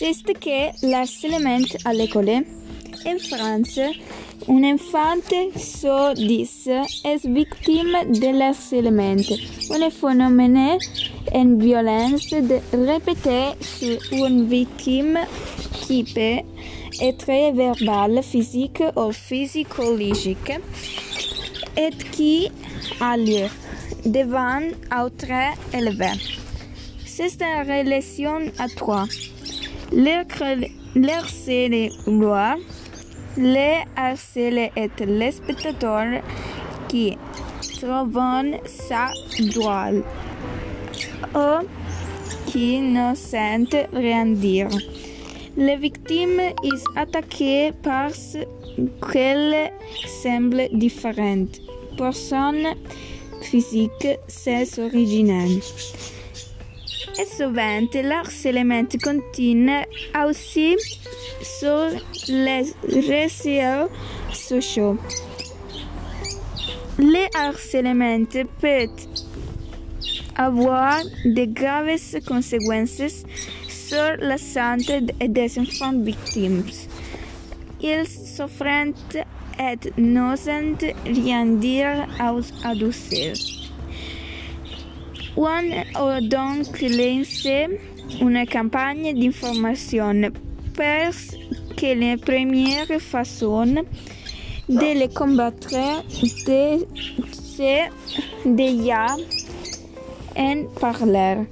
Ce que l'harcèlement à l'école. En France, un enfant sur 10 est victime de l'harcèlement, un phénomène en violence de répéter sur une victime qui peut être verbale, physique ou physiologique et qui a lieu devant autres élèves. C'est une relation à trois. L'harceleur, le harcelé est le spectateur qui trouve ça drôle ou qui ne sent rien dire. La victime est attaquée parce qu'elle semble différente. Personne physique, c'est original. Et souvent, l'harcèlement continue aussi sur les réseaux sociaux. Le harcèlement peut avoir de graves conséquences sur la santé des enfants victimes. Ils souffrent et n'osent rien dire aux adultes. On a donc lancé une campagne d'information parce que la première façon de les combattre c'est déjà en parler.